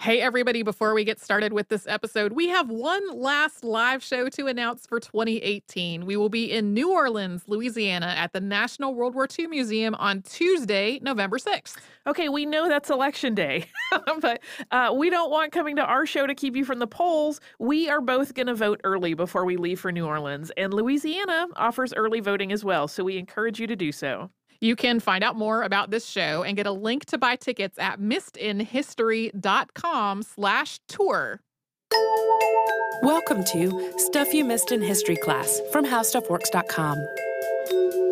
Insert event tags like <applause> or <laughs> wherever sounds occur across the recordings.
Hey, everybody, before we get started with this episode, we have one last live show to announce for 2018. We will be in New Orleans, Louisiana at the National World War II Museum on Tuesday, November 6th. Okay, we know that's election day, <laughs> but uh, we don't want coming to our show to keep you from the polls. We are both going to vote early before we leave for New Orleans, and Louisiana offers early voting as well, so we encourage you to do so. You can find out more about this show and get a link to buy tickets at missedinhistory.com slash tour. Welcome to Stuff You Missed in History Class from HowStuffWorks.com.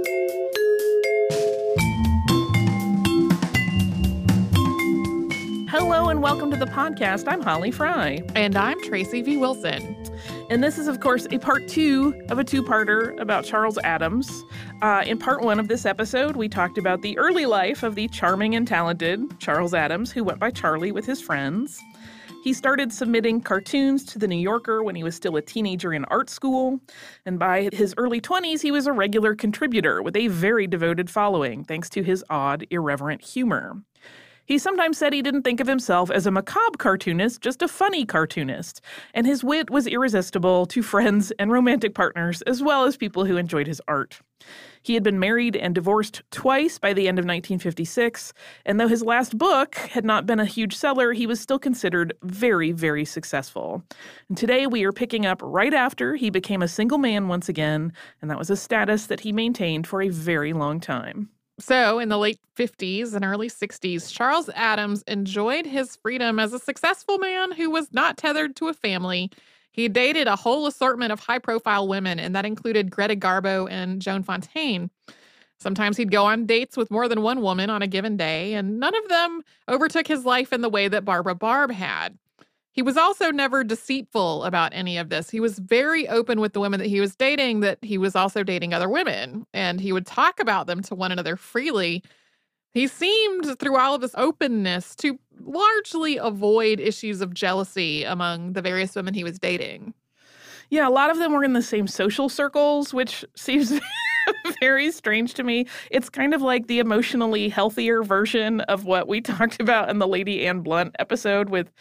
Hello and welcome to the podcast. I'm Holly Fry. And I'm Tracy V. Wilson. And this is, of course, a part two of a two parter about Charles Addams. Uh, in part one of this episode, we talked about the early life of the charming and talented Charles Addams, who went by Charlie with his friends. He started submitting cartoons to The New Yorker when he was still a teenager in art school. And by his early 20s, he was a regular contributor with a very devoted following, thanks to his odd, irreverent humor. He sometimes said he didn't think of himself as a macabre cartoonist, just a funny cartoonist, and his wit was irresistible to friends and romantic partners, as well as people who enjoyed his art. He had been married and divorced twice by the end of 1956, and though his last book had not been a huge seller, he was still considered very, very successful. And today we are picking up right after he became a single man once again, and that was a status that he maintained for a very long time. So, in the late 50s and early 60s, Charles Addams enjoyed his freedom as a successful man who was not tethered to a family. He dated a whole assortment of high profile women, and that included Greta Garbo and Joan Fontaine. Sometimes he'd go on dates with more than one woman on a given day, and none of them overtook his life in the way that Barbara Barb had. He was also never deceitful about any of this. He was very open with the women that he was dating, that he was also dating other women, and he would talk about them to one another freely. He seemed, through all of this openness, to largely avoid issues of jealousy among the various women he was dating. Yeah, a lot of them were in the same social circles, which <laughs> seems very strange to me. It's kind of like the emotionally healthier version of what we <laughs> talked about in the Lady Anne Blunt episode with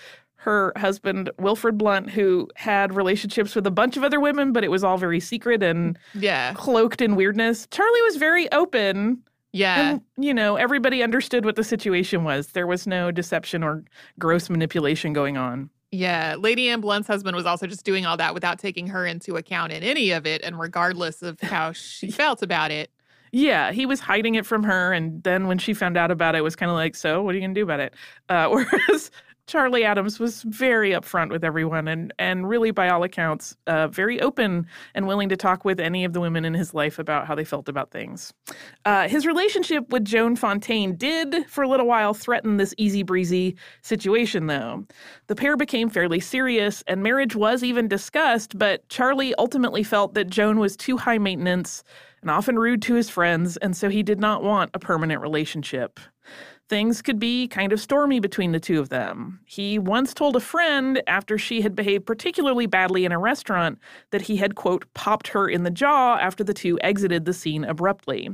her husband, Wilfred Blunt, who had relationships with a bunch of other women, but it was all very secret and Yeah. cloaked in weirdness. Charlie was very open. Yeah. And, you know, everybody understood what the situation was. There was no deception or gross manipulation going on. Yeah, Lady Anne Blunt's husband was also just doing all that without taking her into account in any of it, and regardless of <laughs> how she felt about it. Yeah, he was hiding it from her, and then when she found out about it, it was kind of like, "So, what are you gonna do about it?" Uh, <laughs> whereas Charlie Addams was very upfront with everyone, and and really, by all accounts, uh, very open and willing to talk with any of the women in his life about how they felt about things. Uh, his relationship with Joan Fontaine did, for a little while, threaten this easy breezy situation, though. The pair became fairly serious, and marriage was even discussed. But Charlie ultimately felt that Joan was too high maintenance and often rude to his friends, and so he did not want a permanent relationship. Things could be kind of stormy between the two of them. He once told a friend after she had behaved particularly badly in a restaurant that he had, quote, popped her in the jaw after the two exited the scene abruptly.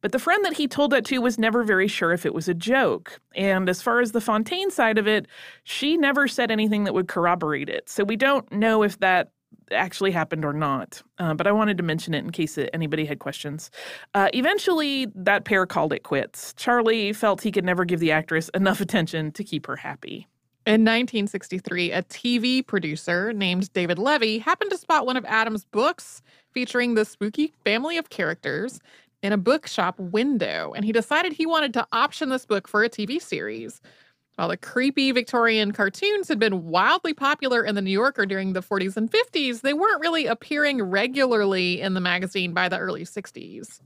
But the friend that he told that to was never very sure if it was a joke. And as far as the Fontaine side of it, she never said anything that would corroborate it. So we don't know if that actually happened or not. Uh, but I wanted to mention it in case anybody had questions. Uh, eventually, that pair called it quits. Charlie felt he could never give the actress enough attention to keep her happy. In 1963, a TV producer named David Levy happened to spot one of Addams' books featuring the spooky family of characters in a bookshop window, and he decided he wanted to option this book for a TV series. While the creepy Victorian cartoons had been wildly popular in the New Yorker during the 40s and 50s, they weren't really appearing regularly in the magazine by the early 60s.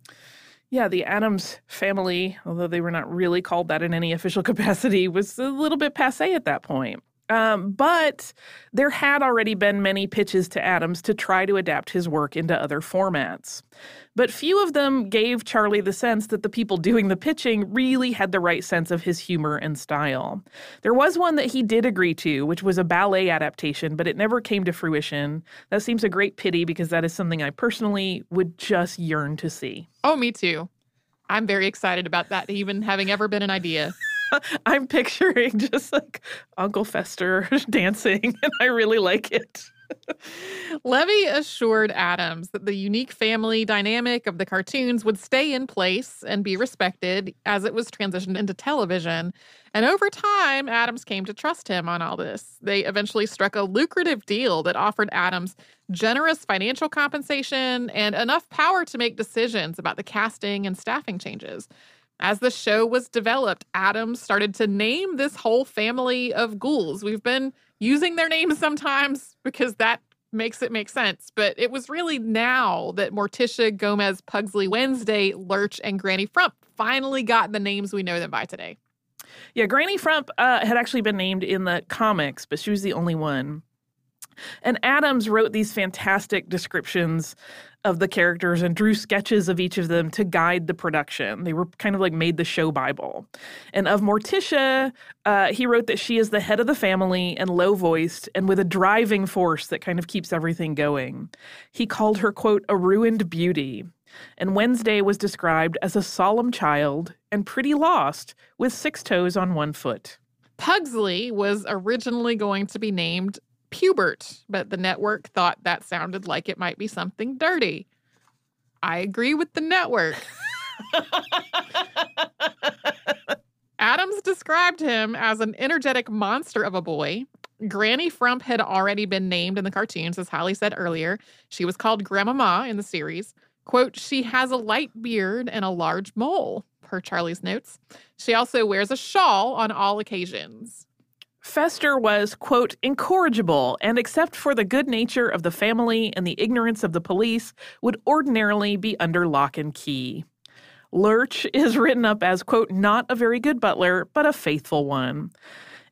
Yeah, the Addams family, although they were not really called that in any official <laughs> capacity, was a little bit passe at that point. Um, but there had already been many pitches to Addams to try to adapt his work into other formats. But few of them gave Charlie the sense that the people doing the pitching really had the right sense of his humor and style. There was one that he did agree to, which was a ballet adaptation, but it never came to fruition. That seems a great pity because that is something I personally would just yearn to see. Oh, me too. I'm very excited about that, even having ever been an idea. <laughs> I'm picturing just like Uncle Fester <laughs> dancing, and I really like it. Levy assured Addams that the unique family dynamic of the cartoons would stay in place and be respected as it was transitioned into television. And over time, Addams came to trust him on all this. They eventually struck a lucrative deal that offered Addams generous financial compensation and enough power to make decisions about the casting and staffing changes. As the show was developed, Addams started to name this whole family of ghouls. We've been using their names sometimes because that makes it make sense. But it was really now that Morticia, Gomez, Pugsley, Wednesday, Lurch, and Granny Frump finally got the names we know them by today. Yeah, Granny Frump uh, had actually been named in the comics, but she was the only one. And Addams wrote these fantastic descriptions of the characters and drew sketches of each of them to guide the production. They were kind of like made the show Bible. And of Morticia, uh, he wrote that she is the head of the family and low voiced and with a driving force that kind of keeps everything going. He called her, quote, a ruined beauty. And Wednesday was described as a solemn child and pretty lost with six toes on one foot. Pugsley was originally going to be named Pubert, but the network thought that sounded like it might be something dirty. I agree with the network. Addams described him as an energetic monster of a boy. Granny Frump had already been named in the cartoons, as Holly said earlier. She was called Grandmama in the series. Quote, she has a light beard and a large mole, per Charlie's notes. She also wears a shawl on all occasions. Fester was, quote, incorrigible, and except for the good nature of the family and the ignorance of the police, would ordinarily be under lock and key. Lurch is written up as, quote, not a very good butler, but a faithful one.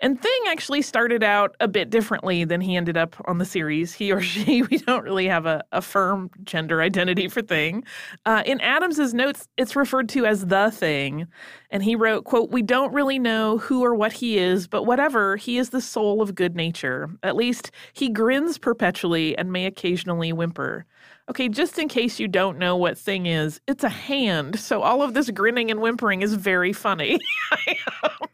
And Thing actually started out a bit differently than he ended up on the series. He or <laughs> she, we don't really have a, a firm gender identity for Thing. Uh, in Addams's notes, it's referred to as the Thing. And he wrote, quote, We don't really know who or what he is, but whatever, he is the soul of good nature. At least he grins perpetually and may occasionally whimper. Okay, just in case you don't know what thing is, it's a hand. So all of this grinning and whimpering is very funny. <laughs>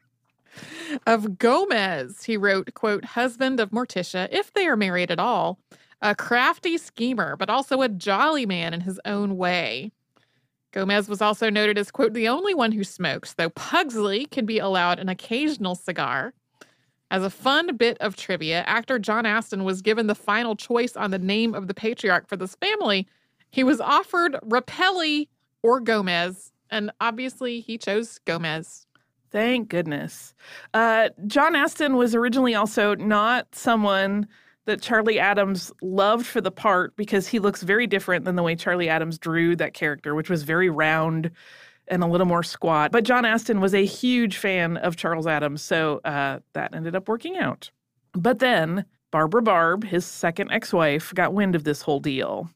of Gomez, he wrote, quote, husband of Morticia, if they are married at all, a crafty schemer, but also a jolly man in his own way. Gomez was also noted as, quote, the only one who smokes, though Pugsley can be allowed an occasional cigar. As a fun bit of trivia, actor John Astin was given the final choice on the name of the patriarch for this family. He was offered Rapelli or Gomez, and obviously he chose Gomez. Thank goodness. Uh, John Astin was originally also not someone that Charlie Addams loved for the part because he looks very different than the way Charlie Addams drew that character, which was very round and a little more squat. But John Astin was a huge fan of Charles Addams, so uh, that ended up working out. But then Barbara Barb, his second ex wife, got wind of this whole deal.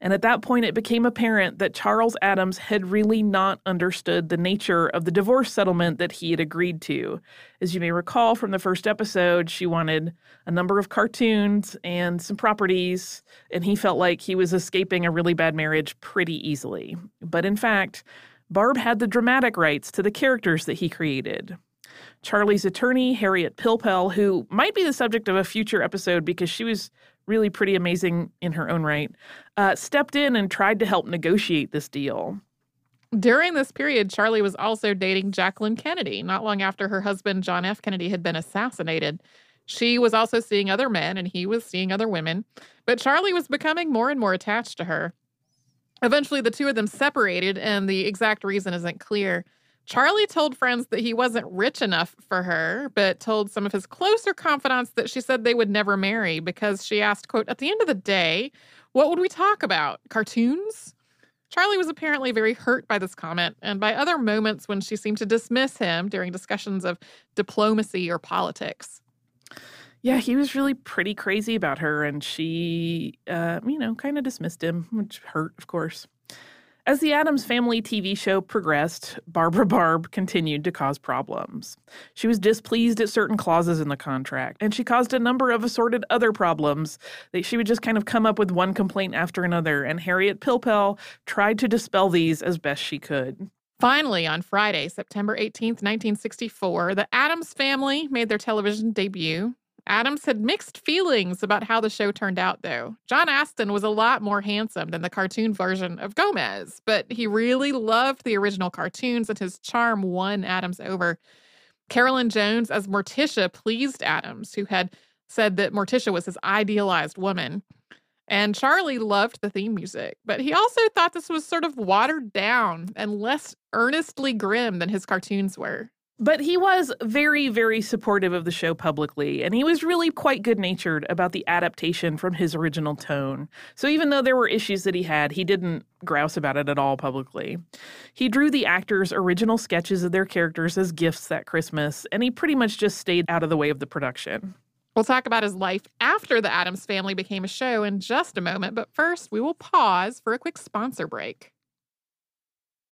And at that point, it became apparent that Charles Addams had really not understood the nature of the divorce settlement that he had agreed to. As you may recall from the first episode, she wanted a number of cartoons and some properties, and he felt like he was escaping a really bad marriage pretty easily. But in fact, Barb had the dramatic rights to the characters that he created. Charlie's attorney, Harriet Pilpel, who might be the subject of a future episode because she was really pretty amazing in her own right, uh, stepped in and tried to help negotiate this deal. During this period, Charlie was also dating Jacqueline Kennedy, not long after her husband, John F. Kennedy, had been assassinated. She was also seeing other men and he was seeing other women, but Charlie was becoming more and more attached to her. Eventually, the two of them separated, and the exact reason isn't clear. Charlie told friends that he wasn't rich enough for her, but told some of his closer confidants that she said they would never marry because she asked, quote, at the end of the day, what would we talk about? Cartoons? Charlie was apparently very hurt by this comment and by other moments when she seemed to dismiss him during discussions of diplomacy or politics. Yeah, he was really pretty crazy about her, and she, uh, you know, kind of dismissed him, which hurt, of course. As the Addams Family TV show progressed, Barbara Barb continued to cause problems. She was displeased at certain clauses in the contract, and she caused a number of assorted other problems that she would just kind of come up with one complaint after another, and Harriet Pilpel tried to dispel these as best she could. Finally, on Friday, September 18th, 1964, the Addams family made their television debut. Addams had mixed feelings about how the show turned out, though. John Astin was a lot more handsome than the cartoon version of Gomez, but he really loved the original cartoons and his charm won Addams over. Carolyn Jones as Morticia pleased Addams, who had said that Morticia was his idealized woman. And Charlie loved the theme music, but he also thought this was sort of watered down and less earnestly grim than his cartoons were. But he was very, very supportive of the show publicly, and he was really quite good natured about the adaptation from his original tone. So even though there were issues that he had, he didn't grouse about it at all publicly. He drew the actors' original sketches of their characters as gifts that Christmas, and he pretty much just stayed out of the way of the production. We'll talk about his life after the Addams family became a show in just a moment, but first we will pause for a quick sponsor break.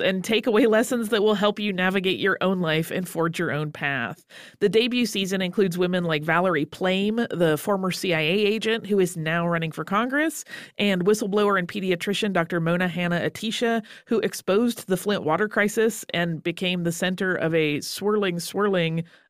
and take away lessons that will help you navigate your own life and forge your own path. The debut season includes women like Valerie Plame, the former CIA agent who is now running for Congress, and whistleblower and pediatrician Dr. Mona Hanna-Attisha, who exposed the Flint water crisis and became the center of a swirling, swirling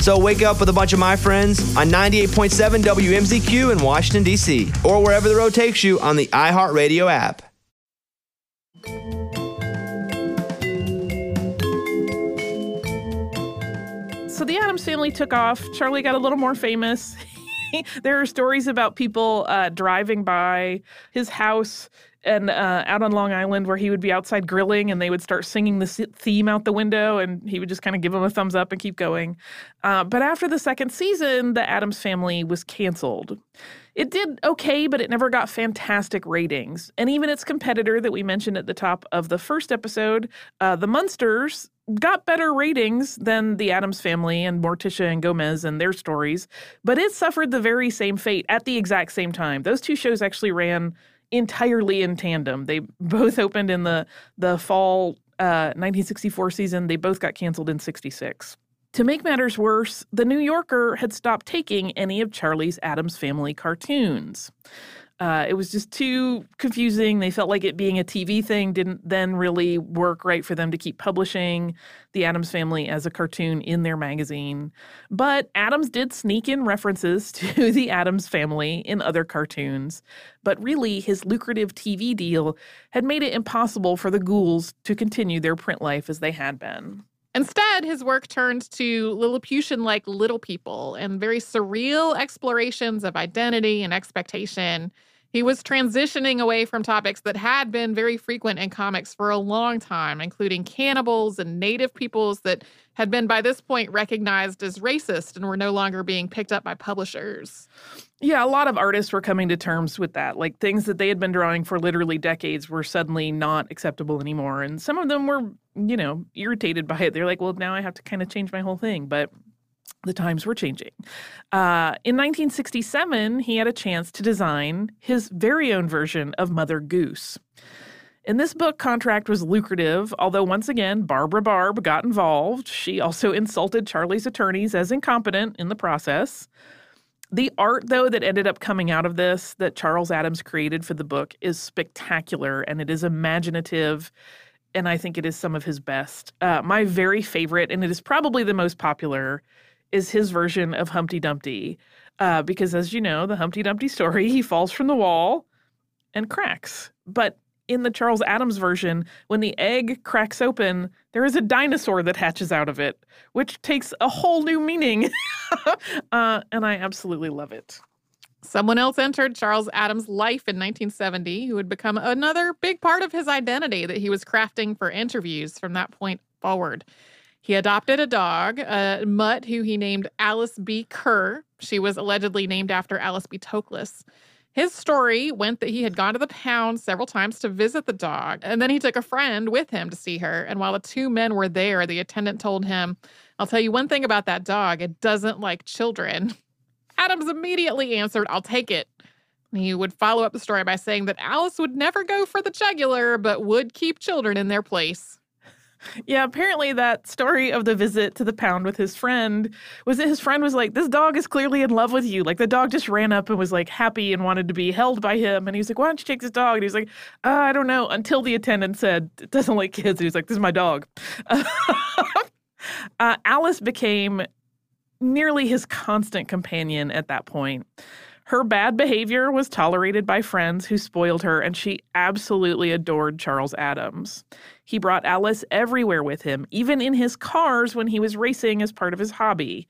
So wake up with a bunch of my friends on 98.7 WMZQ in Washington, D.C., or wherever the road takes you on the iHeartRadio app. So the Addams family took off. Charlie got a little more famous. <laughs> there are stories about people uh, driving by his house and uh, out on Long Island where he would be outside grilling and they would start singing the theme out the window and he would just kind of give them a thumbs up and keep going. Uh, but after the second season, the Addams family was canceled. It did okay, but it never got fantastic ratings. And even its competitor that we mentioned at the top of the first episode, uh, The Munsters, got better ratings than the Addams family and Morticia and Gomez and their stories, but it suffered the very same fate at the exact same time. Those two shows actually ran entirely in tandem. They <laughs> both opened in the the fall uh, 1964 season. They both got canceled in 66. To make matters worse, The New Yorker had stopped taking any of Charlie's Addams family cartoons. Uh, it was just too confusing. They felt like it being a TV thing didn't then really work right for them to keep publishing the Addams family as a cartoon in their magazine. But Addams did sneak in references <laughs> to the Addams family in other cartoons. But really, his lucrative TV deal had made it impossible for the ghouls to continue their print life as they had been. Instead, his work turned to Lilliputian like little people and very surreal explorations of identity and expectation. He was transitioning away from topics that had been very frequent in comics for a long time, including cannibals and native peoples that had been by this point recognized as racist and were no longer being picked up by publishers. Yeah, a lot of artists were coming to terms with that. Like things that they had been drawing for literally decades were suddenly not acceptable anymore. And some of them were, you know, irritated by it. They're like, well, now I have to kind of change my whole thing. But the times were changing. Uh, in 1967, he had a chance to design his very own version of Mother Goose. In this book, contract was lucrative, although once again, Barbara Barb got involved. She also <laughs> insulted Charlie's attorneys as incompetent in the process. The art, though, that ended up coming out of this that Charles Addams created for the book is spectacular and it is imaginative and I think it is some of his best. Uh, my very favorite, and it is probably the most popular, is his version of Humpty Dumpty. Uh, because, as you know, the Humpty Dumpty story, he falls from the wall and cracks. But in the Charles Addams version, when the egg cracks open, there is a dinosaur that hatches out of it, which takes a whole new meaning. <laughs> uh, and I absolutely love it. Someone else entered Charles Addams' life in 1970 who would become another big part of his identity that he was crafting for interviews from that point forward. He adopted a dog, a mutt who he named Alice B. Curr. She was allegedly named after Alice B. Toklas. His story went that he had gone to the pound several times to visit the dog, and then he took a friend with him to see her. And while the two men were there, the attendant told him, I'll tell you one thing about that dog it doesn't like children. <laughs> Addams immediately answered, I'll take it. He would follow up the story by saying that Alice would never go for the jugular, but would keep children in their place. Yeah, apparently that story of the visit to the pound with his friend was that his friend was like, This dog is clearly in love with you. Like the dog just ran up and was like happy and wanted to be held by him. And he was like, Why don't you take this dog? And he was like, uh, I don't know. Until the attendant said, It doesn't like kids. And he was like, This is my dog. <laughs> uh, Alice became nearly his constant companion at that point. Her bad behavior was tolerated by friends who spoiled her, and she absolutely adored Charles Addams. He brought Alice everywhere with him, even in his cars when he was racing as part of his hobby.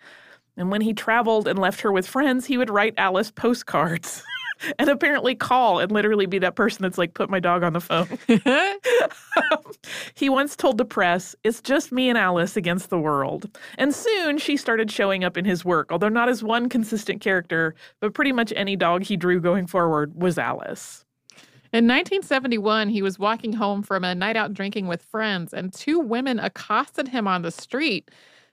And when he traveled and left her with friends, he would write Alice postcards. <laughs> and apparently call and literally be that person that's like, put my dog on the phone. <laughs> he once told the press, It's just me and Alice against the world. And soon she started showing up in his work, although not as one consistent character, but pretty much any dog he drew going forward was Alice. In 1971, he was walking home from a night out drinking with friends, and two women accosted him on the street.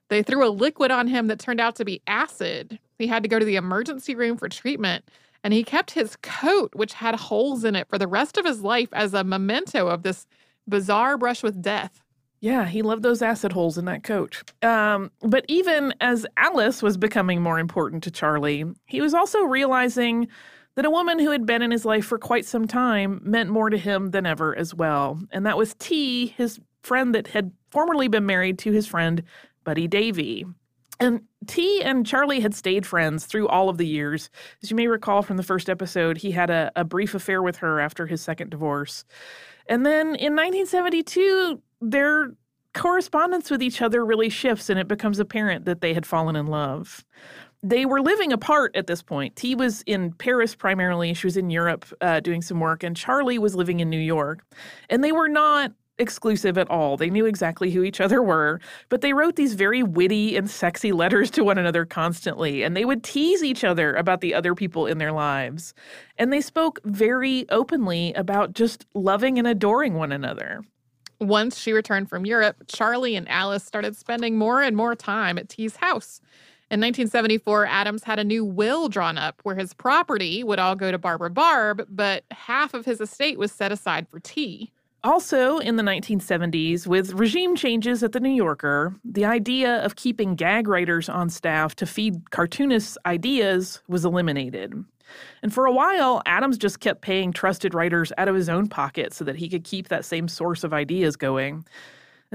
They threw a liquid on him that turned out to be acid. He had to go to the emergency room for treatment, and he kept his coat, which had holes in it, for the rest of his life as a memento of this bizarre brush with death. Yeah, he loved those acid holes in that coat. Um, but even as Alice was becoming more important to Charlie, he was also realizing that a woman who had been in his life for quite some time meant more to him than ever as well. And that was T, his friend that had formerly been married to his friend Buddy Davy. And T and Charlie had stayed friends through all of the years. As you may recall from the first episode, he had a, a brief affair with her after his second divorce. And then in 1972, their correspondence with each other really shifts, and it becomes apparent that they had fallen in love they were living apart at this point. T was in Paris primarily. She was in Europe uh, doing some work, and Charlie was living in New York. And they were not exclusive at all. They knew exactly who each other were, but they wrote these very witty and sexy letters to one another constantly, and they would tease each other about the other people in their lives. And they spoke very openly about just loving and adoring one another. Once she returned from Europe, Charlie and Alice started spending more and more time at T's house. In 1974, Addams had a new will drawn up where his property would all go to Barbara Barb, but half of his estate was set aside for T. Also, in the 1970s, with regime changes at The New Yorker, the idea of keeping gag writers on staff to feed cartoonists ideas was eliminated. And for a while, Addams just kept paying trusted writers out of his own pocket so that he could keep that same source of ideas going.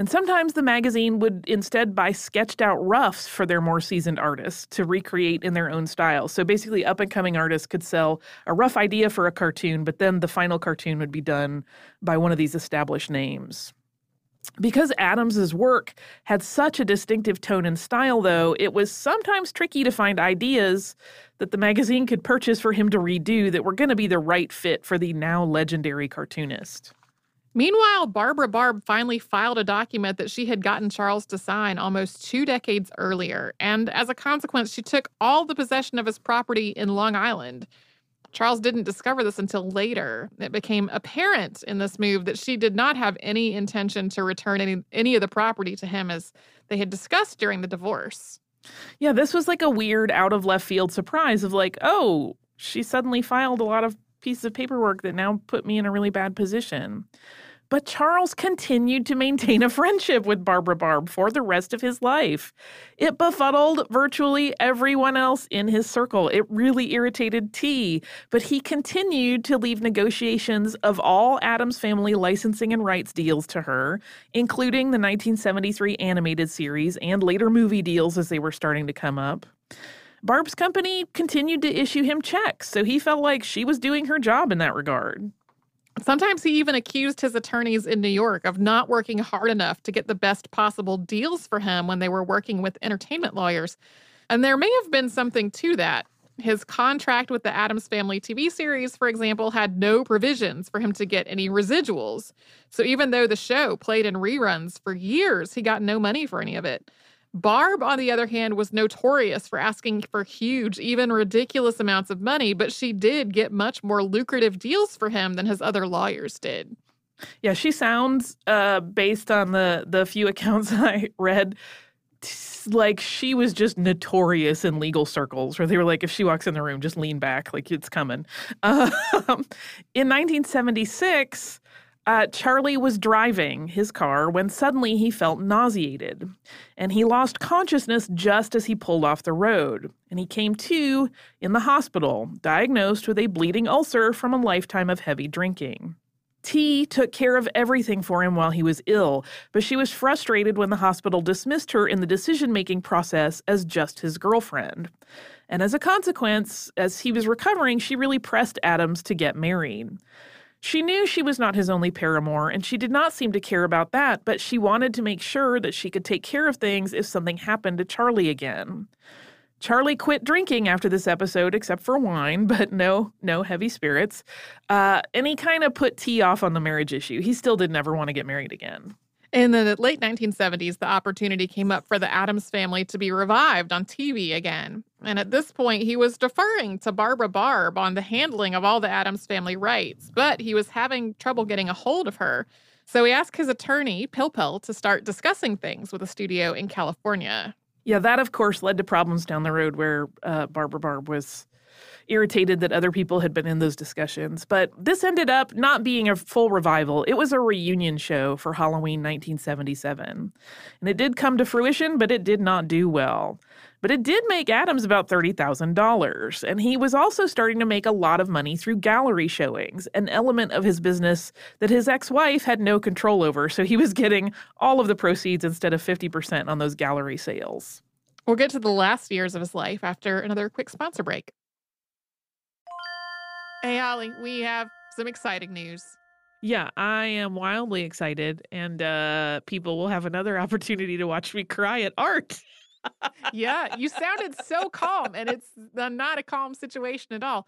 And sometimes the magazine would instead buy sketched out roughs for their more seasoned artists to recreate in their own style. So basically, up and coming artists could sell a rough idea for a cartoon, but then the final cartoon would be done by one of these established names. Because Addams's work had such a distinctive tone and style, though, it was sometimes tricky to find ideas that the magazine could purchase for him to redo that were going to be the right fit for the now legendary cartoonist. Meanwhile, Barbara Barb finally filed a document that she had gotten Charles to sign almost two decades earlier, and as a consequence, she took all the possession of his property in Long Island. Charles didn't discover this until later. It became apparent in this move that she did not have any intention to return any, any of the property to him as they had discussed during the divorce. Yeah, this was like a weird out of left field surprise of like, oh, she suddenly filed a lot of pieces of paperwork that now put me in a really bad position. But Charles continued to maintain a friendship with Barbara Barb for the rest of his life. It befuddled virtually everyone else in his circle. It really irritated T, but he continued to leave negotiations of all Addams family licensing and rights deals to her, including the 1973 animated series and later movie deals as they were starting to come up. Barb's company continued to issue him checks, so he felt like she was doing her job in that regard. Sometimes he even accused his attorneys in New York of not working hard enough to get the best possible deals for him when they were working with entertainment lawyers. And there may have been something to that. His contract with the Addams Family TV series, for example, had no provisions for him to get any residuals. So even though the show played in reruns for years, he got no money for any of it. Barb, on the other hand, was notorious for asking for huge, even ridiculous amounts of money, but she did get much more lucrative deals for him than his other lawyers did. Yeah, she sounds, uh, based on the the few <laughs> accounts I read, like she was just notorious in legal circles, where they were like, if she walks in the room, just lean back, like it's coming. <laughs> Um, in 1976. Uh, Charlie was driving his car when suddenly he felt nauseated, and he lost consciousness just as he pulled off the road. And he came to in the hospital, diagnosed with a bleeding ulcer from a lifetime of heavy drinking. T took care of everything for him while he was ill, but she was frustrated when the hospital dismissed her in the decision making process as just his girlfriend. And as a consequence, as he was recovering, she really pressed Addams to get married. She knew she was not his only paramour, and she did not seem to care about that, but she wanted to make sure that she could take care of things if something happened to Charlie again. Charlie quit drinking after this episode, except for wine, <laughs> but no, no heavy spirits. Uh, and he kind of put T off on the marriage issue. He still did never want to get married again. In the late 1970s, the opportunity came up for the Addams family to be revived on TV again. And at this point, he was deferring to Barbara Barb on the handling of all the Addams family rights, but he was having trouble getting a hold of her. So he asked his attorney, Pilpel, to start discussing things with a studio in California. Yeah, that of course led to problems down the road where uh, Barbara Barb was irritated that other people had been in those discussions. But this ended up not being a full revival. It was a reunion show for Halloween 1977. And it did come to fruition, but it did not do well. But it did make Addams about $30,000. And he was also starting to make a lot of money through gallery showings, an element of his business that his ex wife had no control over. So he was getting all of the proceeds instead of 50% on those gallery sales. We'll get to the last years of his life after another quick sponsor break. Hey, Holly, we have some exciting news. Yeah, I am wildly excited, and uh, people will have another <laughs> opportunity to watch me cry at art. Yeah, you sounded so calm, and it's uh, not a calm situation at all.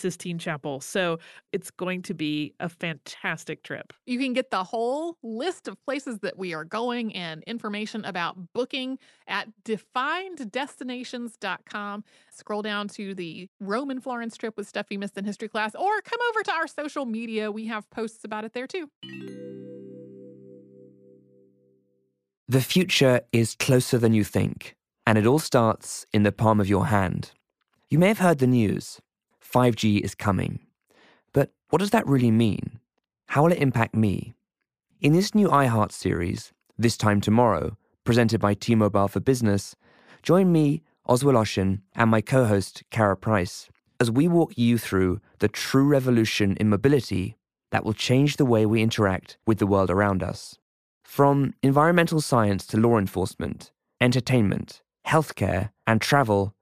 Sistine Chapel. So it's going to be a fantastic trip. You can get the whole list of places that we are going and information about booking at defineddestinations.com. Scroll down to the Roman Florence trip with stuff you missed in history class, or come over to our social media. We have posts about it there too. The future is closer than you think, and it all starts in the palm of your hand. You may have heard the news 5G is coming. But what does that really mean? How will it impact me? In this new iHeart series, This Time Tomorrow, presented by T Mobile for Business, join me, Oz Woloshyn, and my co host, Kara Price, as we walk you through the true revolution in mobility that will change the way we interact with the world around us. From environmental science to law enforcement, entertainment, healthcare, and travel,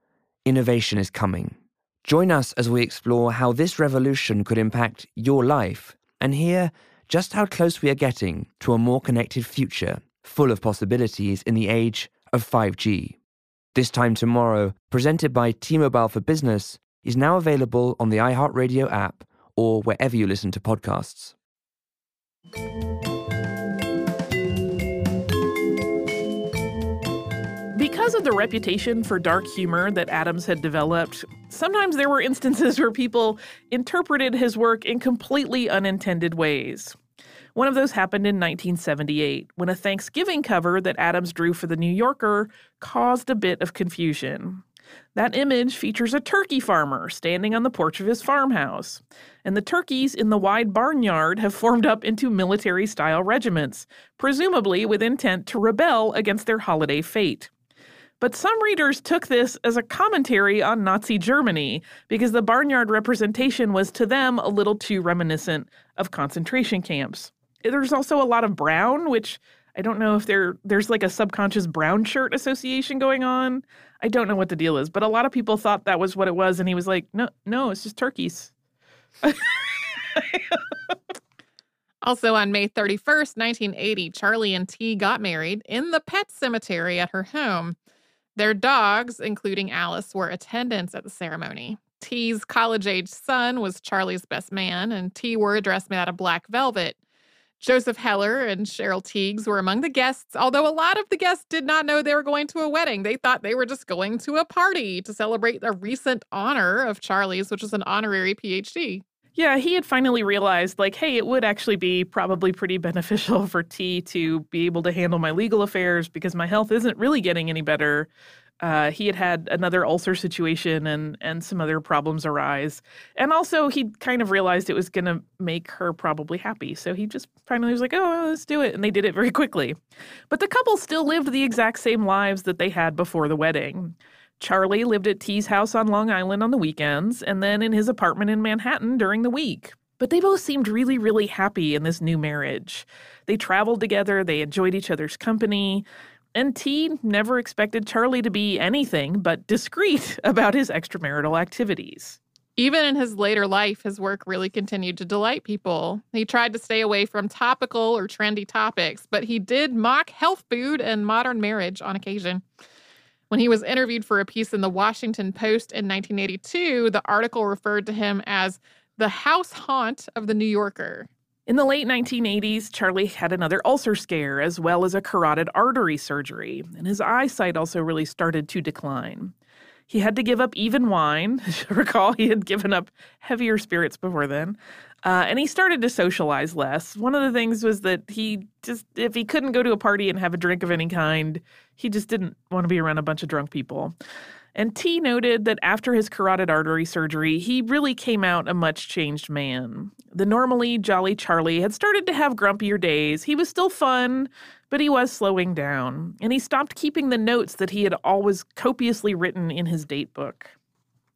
innovation is coming. Join us as we explore how this revolution could impact your life and hear just how close we are getting to a more connected future, full of possibilities in the age of 5G. This Time Tomorrow, presented by T Mobile for Business, is now available on the iHeartRadio app or wherever you listen to podcasts. Because of the reputation for dark humor that Addams had developed, sometimes there were instances where people interpreted his work in completely unintended ways. One of those happened in 1978 when a Thanksgiving cover that Addams drew for The New Yorker caused a bit of confusion. That image features a turkey farmer standing on the porch of his farmhouse, and the turkeys in the wide barnyard have formed up into military style regiments, presumably with intent to rebel against their holiday fate. But some readers took this as a commentary on Nazi Germany because the barnyard representation was to them a little too reminiscent of concentration camps. There's also a lot of brown, which I don't know if there there's like a subconscious brown shirt association going on. I don't know what the deal is, but a lot of people thought that was what it was and he was like, "No, no, it's just turkeys." <laughs> Also, on May 31st, 1980, Charlie and T got married in the pet cemetery at her home. Their dogs, including Alice, were attendants at the ceremony. T's college age son was Charlie's best man, and T wore a dress made out of black velvet. Joseph Heller and Cheryl Tiegs were among the guests, although a lot of the guests did not know they were going to a wedding. They thought they were just going to a party to celebrate a recent honor of Charlie's, which was an honorary PhD. Yeah, he had finally realized, like, hey, it would actually be probably pretty beneficial <laughs> for T to be able to handle my legal affairs because my health isn't really getting any better. Uh, he had had another ulcer situation and and some other problems arise, and also he kind of realized it was going to make her probably happy. So he just finally was like, "Oh, let's do it," and they did it very <laughs> quickly. But the couple still lived the exact same lives that they had before the wedding. Charlie lived at T's house on Long Island on the weekends and then in his apartment in Manhattan during the week. But they both seemed really, really happy in this new marriage. They traveled together, they enjoyed each other's company, and T never expected Charlie to be anything but discreet <laughs> about his extramarital activities. Even in his later life, his work really continued to delight people. He tried to stay away from topical or trendy topics, but he did mock health food and modern marriage on occasion. When he was interviewed for a piece in the Washington Post in 1982, the article referred to him as the house haunt of the New Yorker. In the late 1980s, Charlie had another ulcer scare as well as a carotid artery surgery, and his eyesight also really started to decline. He had to give up even wine. <laughs> Recall, he had given up heavier spirits before then. Uh, and he started to socialize less. One of the things was that he just, if he couldn't go to a party and have a drink of any kind, he just didn't want to be around a bunch of drunk people. And T noted that after his carotid artery surgery, he really came out a much changed man. The normally jolly Charlie had started to have grumpier days. He was still fun, but he was slowing down. And he stopped keeping the notes that he had always copiously written in his date book.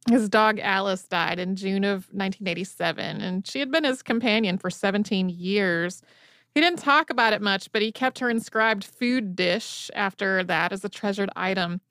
His dog Alice died in June of 1987, and she had been his companion for 17 years. He didn't talk about it much, but he kept her inscribed food dish after that as a treasured item.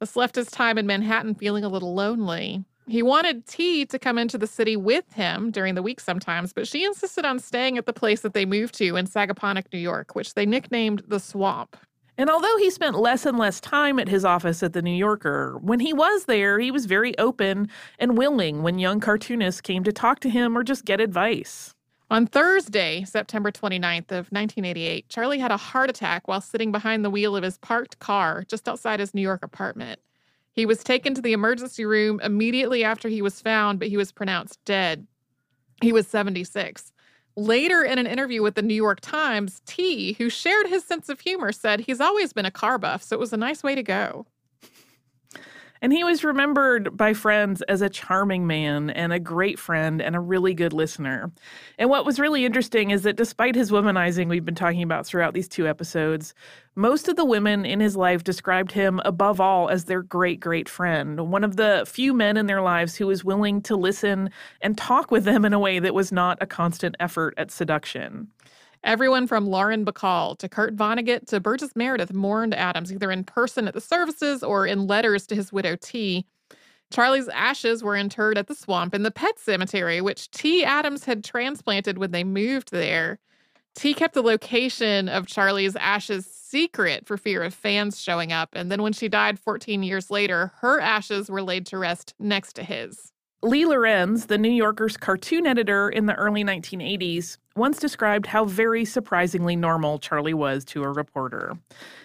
This left his time in Manhattan feeling a little lonely. He wanted T to come into the city with him during the week sometimes, but she insisted on staying at the place that they moved to in Sagaponack, New York, which they nicknamed the Swamp. And although he spent less and less time at his office at the New Yorker, when he was there, he was very open and willing when young cartoonists came to talk to him or just get advice. On Thursday, September 29th of 1988, Charlie had a heart attack while sitting behind the wheel of his parked car just outside his New York apartment. He was taken to the emergency room immediately after he was found, but he was pronounced dead. He was 76. Later, in an interview with the New York Times, T, who shared his sense of humor, said he's always been a car buff, so it was a nice way to go. And he was remembered by friends as a charming man and a great friend and a really good listener. And what was really interesting is that despite his womanizing we've been talking about throughout these two episodes, most of the women in his life described him above all as their great, great friend, one of the few men in their lives who was willing to listen and talk with them in a way that was not a constant effort at seduction. Everyone from Lauren Bacall to Kurt Vonnegut to Burgess Meredith mourned Addams either in person at the services or in letters to his widow Tee. Charlie's ashes were interred at the swamp in the pet cemetery, which Tee. Addams had transplanted when they moved there. Tee kept the location of Charlie's ashes secret for fear of fans showing up. And then when she died 14 years later, her ashes were laid to rest next to his. Lee Lorenz, the New Yorker's cartoon editor in the early 1980s, once described how very surprisingly normal Charlie was to a reporter.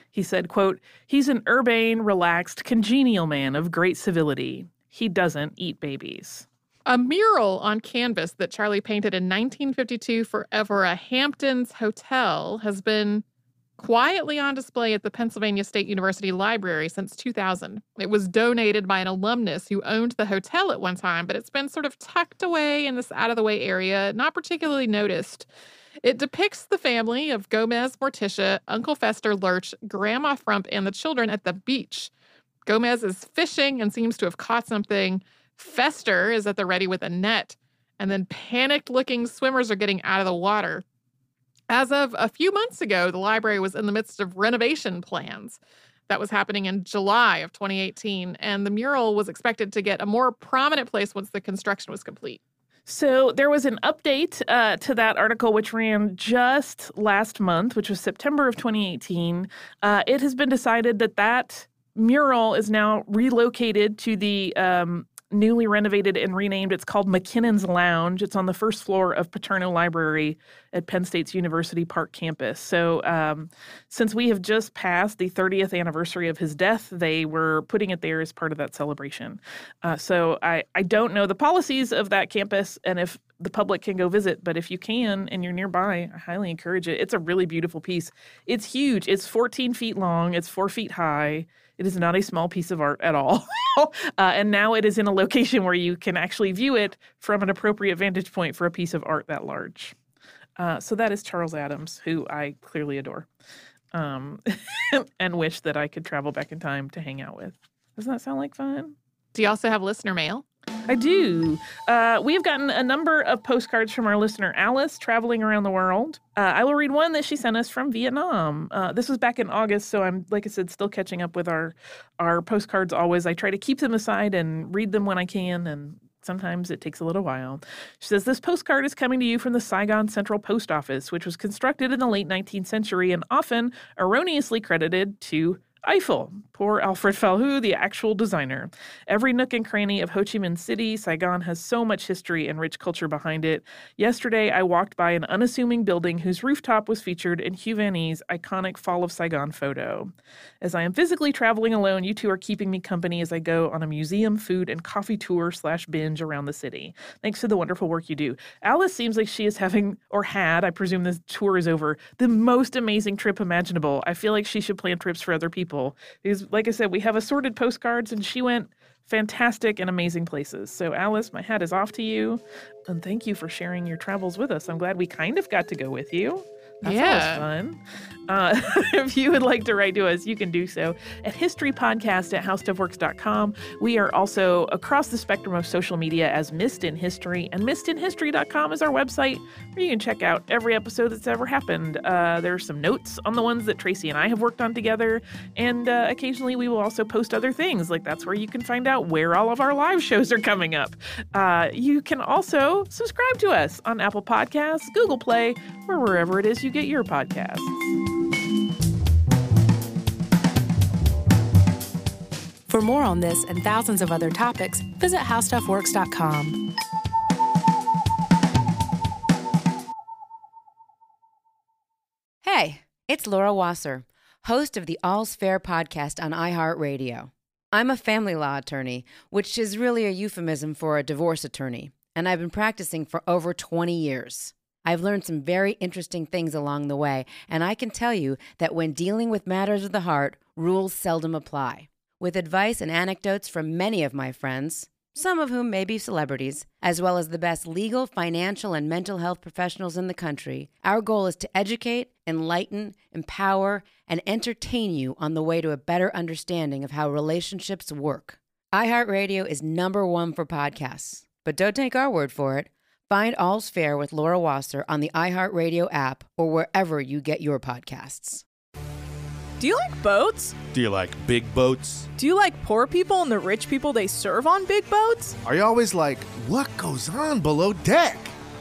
He said, quote, "He's an urbane, relaxed, congenial man of great civility. He doesn't eat babies." A mural on canvas that Charlie painted in 1952 for Evora Hamptons Hotel has been quietly on display at the Pennsylvania State University Library since 2000. It was donated by an alumnus who owned the hotel at one time, but it's been sort of tucked away in this out of the way area, not particularly noticed. It depicts the family of Gomez, Morticia, Uncle Fester, Lurch, Grandma Frump, and the children at the beach. Gomez is fishing and seems to have caught something. Fester is at the ready with a net. And then panicked looking swimmers are getting out of the water. As of a few months ago, the library was in the midst of renovation plans. That was happening in July of 2018, and the mural was expected to get a more prominent place once the construction was complete. So there was an update uh, to that article, which ran just last month, which was September of 2018. Uh, it has been decided that that mural is now relocated to the um, newly renovated and renamed. It's called McKinnon's Lounge. It's on the first floor of Paterno Library at Penn State's University Park campus. So, um, since we have just passed the 30th anniversary of his death, they were putting it there as part of that celebration. Uh, so, I, I don't know the policies of that campus and if the public can go visit, but if you can and you're nearby, I highly encourage it. It's a really beautiful piece. It's huge, it's 14 feet long, it's four feet high. It is not a small piece of art at all. <laughs> uh, and now it is in a location where you can actually view it from an appropriate vantage point for a piece of art that large. Uh, so that is Charles Addams, who I clearly adore um, <laughs> and wish that I could travel back in time to hang out with. Doesn't that sound like fun? Do you also have listener mail? I do. Uh, we have gotten a number of postcards from our listener Alice, traveling around the world. Uh, I will read one that she sent us from Vietnam. Uh, this was back in August, so I'm, like I said, still catching up with our our postcards. Always, I try to keep them aside and read them when I can, and sometimes it takes a little while. She says this postcard is coming to you from the Saigon Central Post Office, which was constructed in the late 19th century and often erroneously credited to Eiffel, poor Alfred Foulhoux, the actual designer. Every nook and cranny of Ho Chi Minh City, Saigon has so much history and rich culture behind it. Yesterday, I walked by an unassuming building whose rooftop was featured in Hugh van Es's iconic Fall of Saigon photo. As I am physically traveling alone, you two are keeping me company as I go on a museum, food, and coffee tour slash binge around the city. Thanks for the wonderful work you do. Alice seems like she is having, or had, I presume this tour is over, the most amazing trip imaginable. I feel like she should plan trips for other people people like i said we have assorted postcards and she went fantastic and amazing places. So, Alice, my hat is off to you. And thank you for sharing your travels with us. I'm glad we kind of got to go with you. That's Yeah. fun. Uh, <laughs> if you would like to write to us, you can do so at historypodcast at howstuffworks.com. We are also across the spectrum of social media as Missed in History, and missedinhistory.com is our website where you can check out every episode that's ever happened. Uh, there are some notes on the ones that Tracy and I have worked on together, and uh, occasionally we will also post other things. Like that's where you can find out where all of our live shows are coming up. Uh, you can also subscribe to us on Apple Podcasts, Google Play, or wherever it is you get your podcasts. For more on this and thousands of other topics, visit howstuffworks.com. Hey, it's Laura Wasser, host of the All's Fair podcast on iHeartRadio. I'm a family law attorney, which is really a euphemism for a divorce attorney, and I've been practicing for over 20 years. I've learned some very interesting things along the way, and I can tell you that when dealing with matters of the heart, rules seldom apply. With advice and anecdotes from many of my friends, some of whom may be celebrities, as well as the best legal, financial, and mental health professionals in the country, our goal is to educate, enlighten, empower, and entertain you on the way to a better understanding of how relationships work. iHeartRadio is number one for podcasts, but don't take our word for it. Find All's Fair with Laura Wasser on the iHeartRadio app or wherever you get your podcasts. Do you like boats? Do you like big boats? Do you like poor people and the rich people they serve on big boats? Are you always like, what goes on below deck?